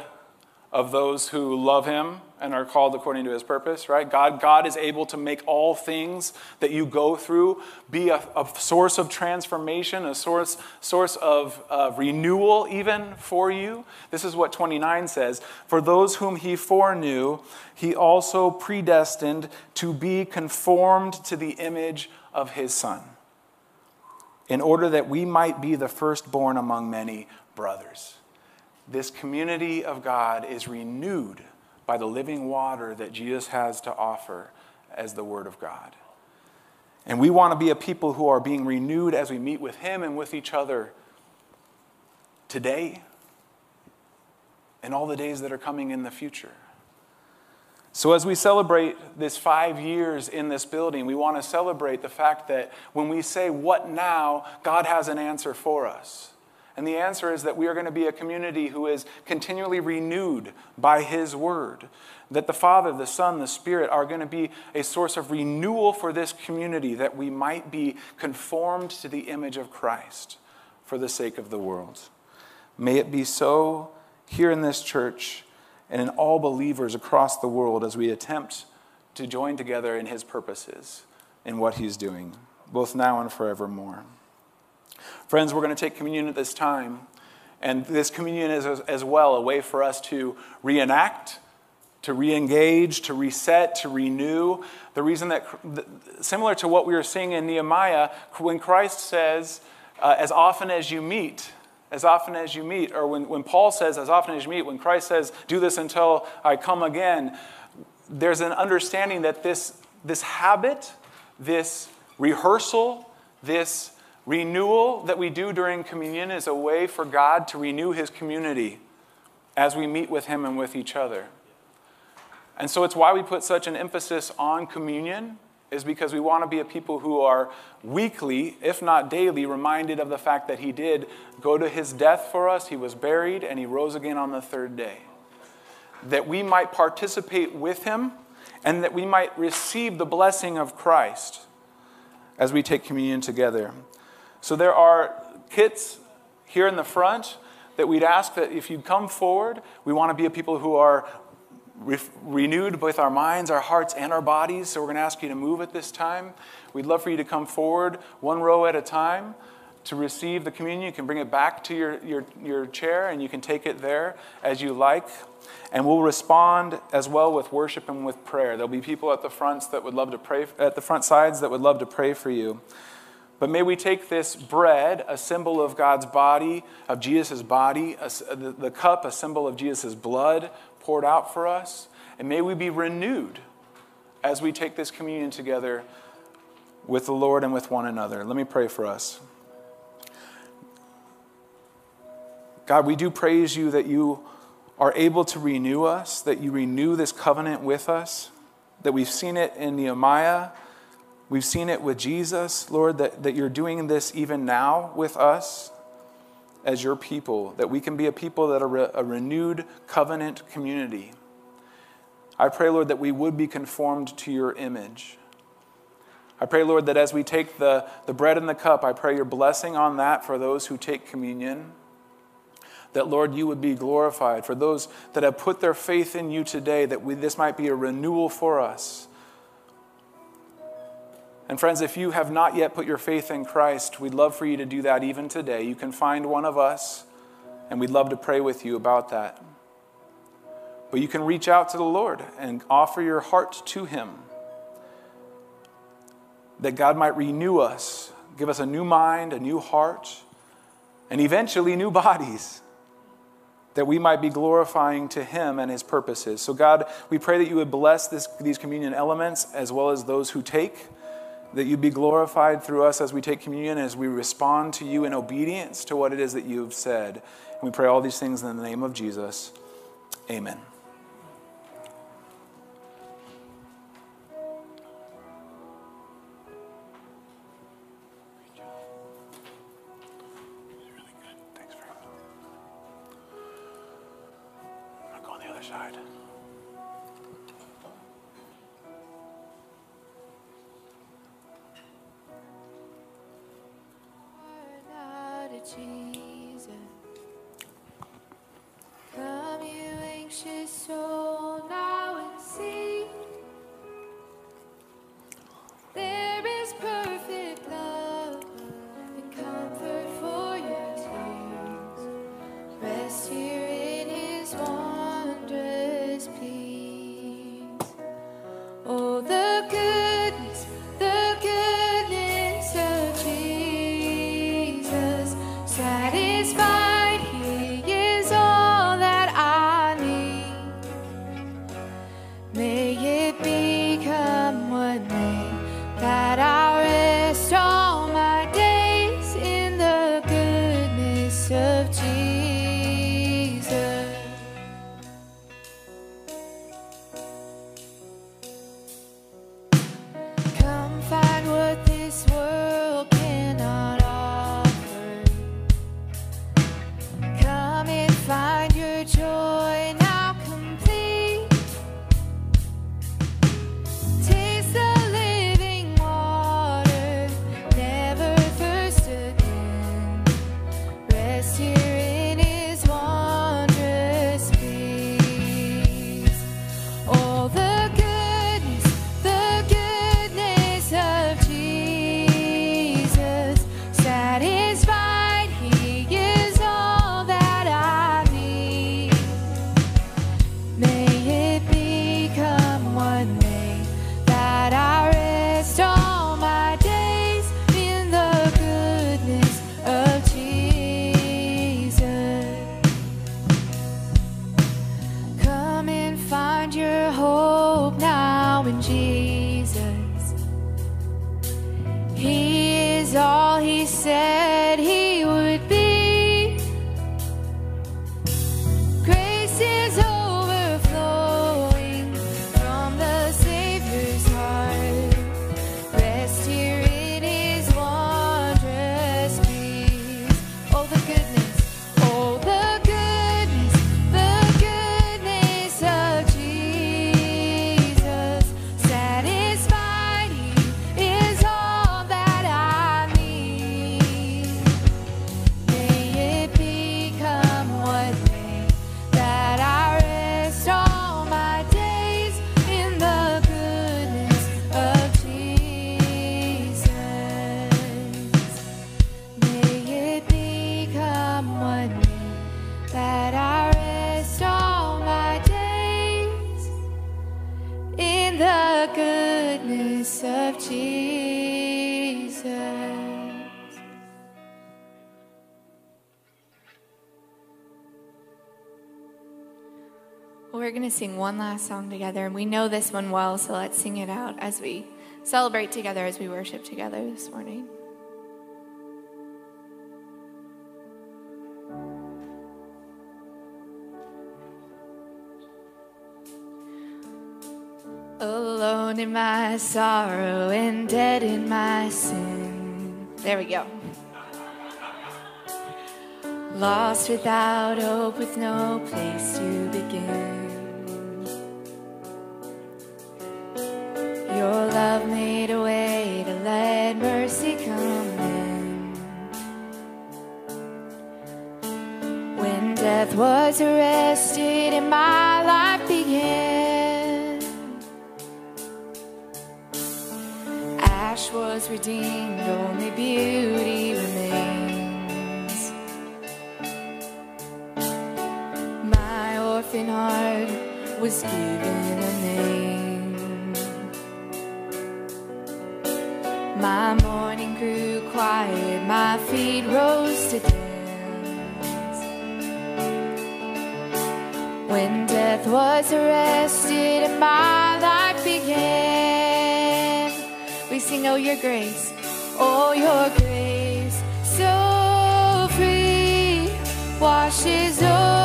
of those who love him and are called according to his purpose, right? God, God is able to make all things that you go through be a, a source of transformation, a source, source of uh, renewal, even for you. This is what 29 says For those whom he foreknew, he also predestined to be conformed to the image of his son in order that we might be the firstborn among many brothers. This community of God is renewed by the living water that Jesus has to offer as the Word of God. And we want to be a people who are being renewed as we meet with Him and with each other today and all the days that are coming in the future. So, as we celebrate this five years in this building, we want to celebrate the fact that when we say, What now? God has an answer for us. And the answer is that we are going to be a community who is continually renewed by His Word. That the Father, the Son, the Spirit are going to be a source of renewal for this community, that we might be conformed to the image of Christ for the sake of the world. May it be so here in this church and in all believers across the world as we attempt to join together in his purposes in what he's doing, both now and forevermore. Friends, we're going to take communion at this time. And this communion is as well a way for us to reenact, to re engage, to reset, to renew. The reason that, similar to what we were seeing in Nehemiah, when Christ says, uh, as often as you meet, as often as you meet, or when, when Paul says, as often as you meet, when Christ says, do this until I come again, there's an understanding that this, this habit, this rehearsal, this renewal that we do during communion is a way for God to renew his community as we meet with him and with each other. And so it's why we put such an emphasis on communion is because we want to be a people who are weekly, if not daily, reminded of the fact that He did go to His death for us, He was buried, and He rose again on the third day. That we might participate with Him and that we might receive the blessing of Christ as we take communion together. So there are kits here in the front that we'd ask that if you'd come forward, we want to be a people who are re- renewed both our minds, our hearts, and our bodies. So we're going to ask you to move at this time. We'd love for you to come forward one row at a time. to receive the communion, you can bring it back to your, your, your chair and you can take it there as you like. And we'll respond as well with worship and with prayer. There'll be people at the fronts that would love to pray, at the front sides that would love to pray for you. But may we take this bread, a symbol of God's body, of Jesus' body, the cup, a symbol of Jesus' blood poured out for us, and may we be renewed as we take this communion together with the Lord and with one another. Let me pray for us. God, we do praise you that you are able to renew us, that you renew this covenant with us, that we've seen it in Nehemiah, we've seen it with Jesus, Lord, that, that you're doing this even now with us as your people, that we can be a people that are a renewed covenant community. I pray, Lord, that we would be conformed to your image. I pray, Lord, that as we take the, the bread and the cup, I pray your blessing on that for those who take communion that, Lord, you would be glorified. For those that have put their faith in you today, that we, this might be a renewal for us. And friends, if you have not yet put your faith in Christ, we'd love for you to do that even today. You can find one of us, and we'd love to pray with you about that. But you can reach out to the Lord and offer your heart to Him. That God might renew us, give us a new mind, a new heart, and eventually new bodies that we might be glorifying to Him and His purposes. So, God, we pray that you would bless this, these communion elements as well as those who take, that you be glorified through us as we take communion, as we respond to you in obedience to what it is that you have said. And we pray all these things in the name of Jesus. Amen. To sing one last song together, and we know this one well, so let's sing it out as we celebrate together, as we worship together this morning. Alone in my sorrow and dead in my sin. There we go. Lost without hope, with no place to begin. Your love made a way to let mercy come in. When death was arrested and my life began, ash was redeemed, only beauty remains. My orphan heart was given a name. My mourning grew quiet, my feet rose to dance. When death was arrested and my life began, we sing, Oh, your grace, oh, your grace, so free, washes over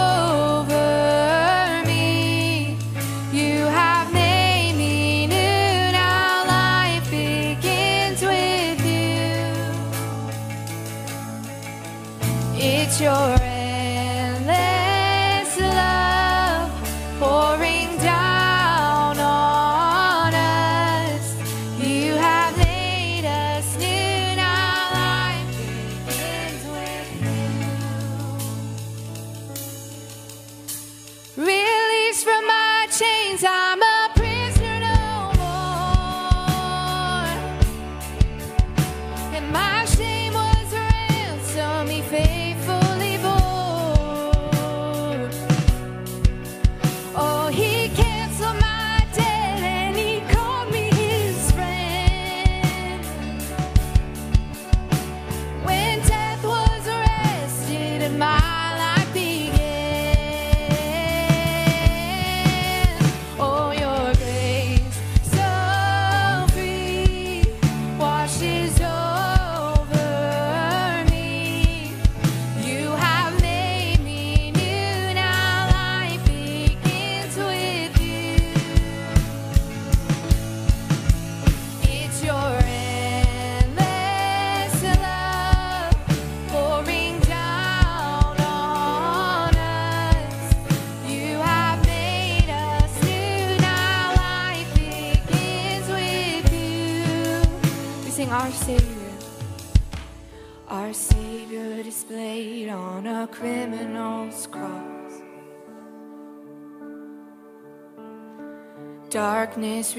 Darkness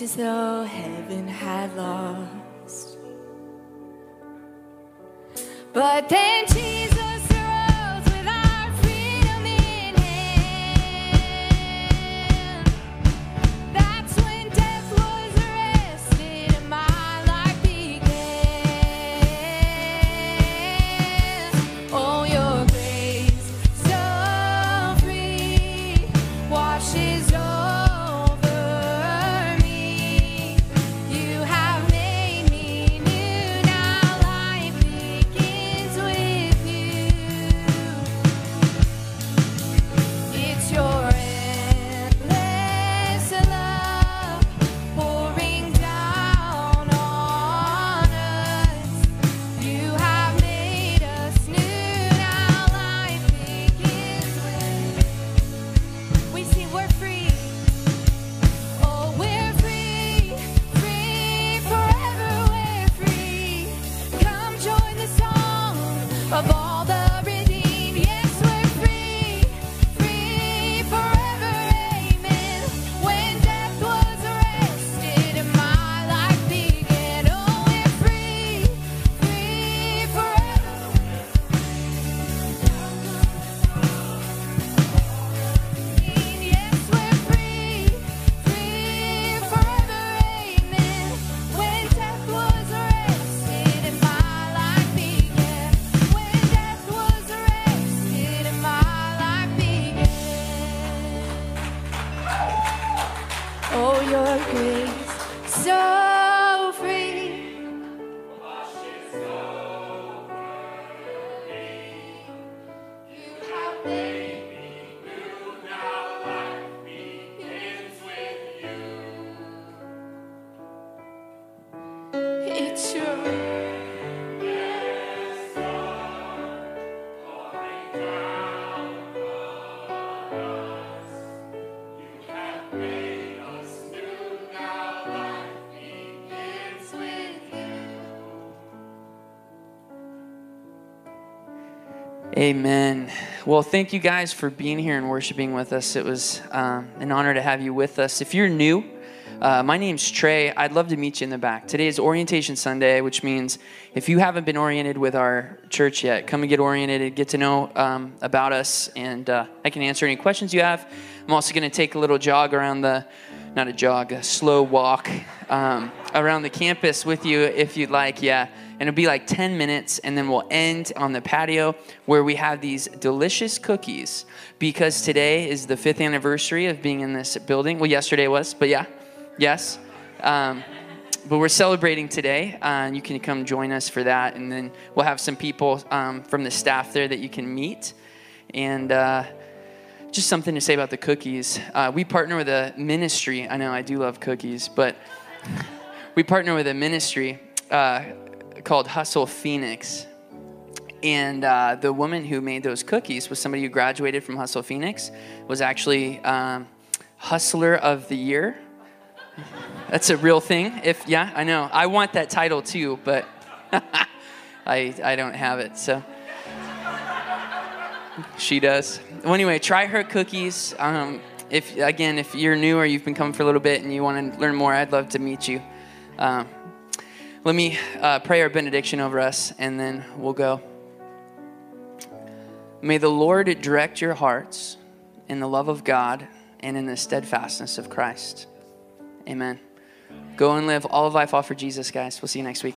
as though heaven had lost. But then Amen. Well, thank you guys for being here and worshiping with us. It was um, an honor to have you with us. If you're new, uh, my name's Trey. I'd love to meet you in the back. Today is Orientation Sunday, which means if you haven't been oriented with our church yet, come and get oriented, get to know um, about us, and uh, I can answer any questions you have. I'm also going to take a little jog around the, not a jog, a slow walk um, around the campus with you if you'd like. Yeah and it'll be like 10 minutes and then we'll end on the patio where we have these delicious cookies. Because today is the fifth anniversary of being in this building. Well yesterday was but yeah yes. Um, but we're celebrating today uh, and you can come join us for that. And then we'll have some people um, from the staff there that you can meet. And uh, just something to say about the cookies. Uh, we partner with a ministry. I know i do love cookies but we partner with a ministry uh, called Hustle Phoenix. And uh, the woman who made those cookies was somebody who graduated from Hustle Phoenix, was actually um, Hustler of the Year. That's a real thing. If yeah, I know. I want that title too, but I I don't have it. So she does. Well, anyway, try her cookies. Um, if again, if you're new or you've been coming for a little bit and you want to learn more, I'd love to meet you. Um, let me uh, pray our benediction over us, and then we'll go. May the Lord direct your hearts in the love of God and in the steadfastness of Christ. Amen. Go and live all of life all for Jesus, guys. We'll see you next week.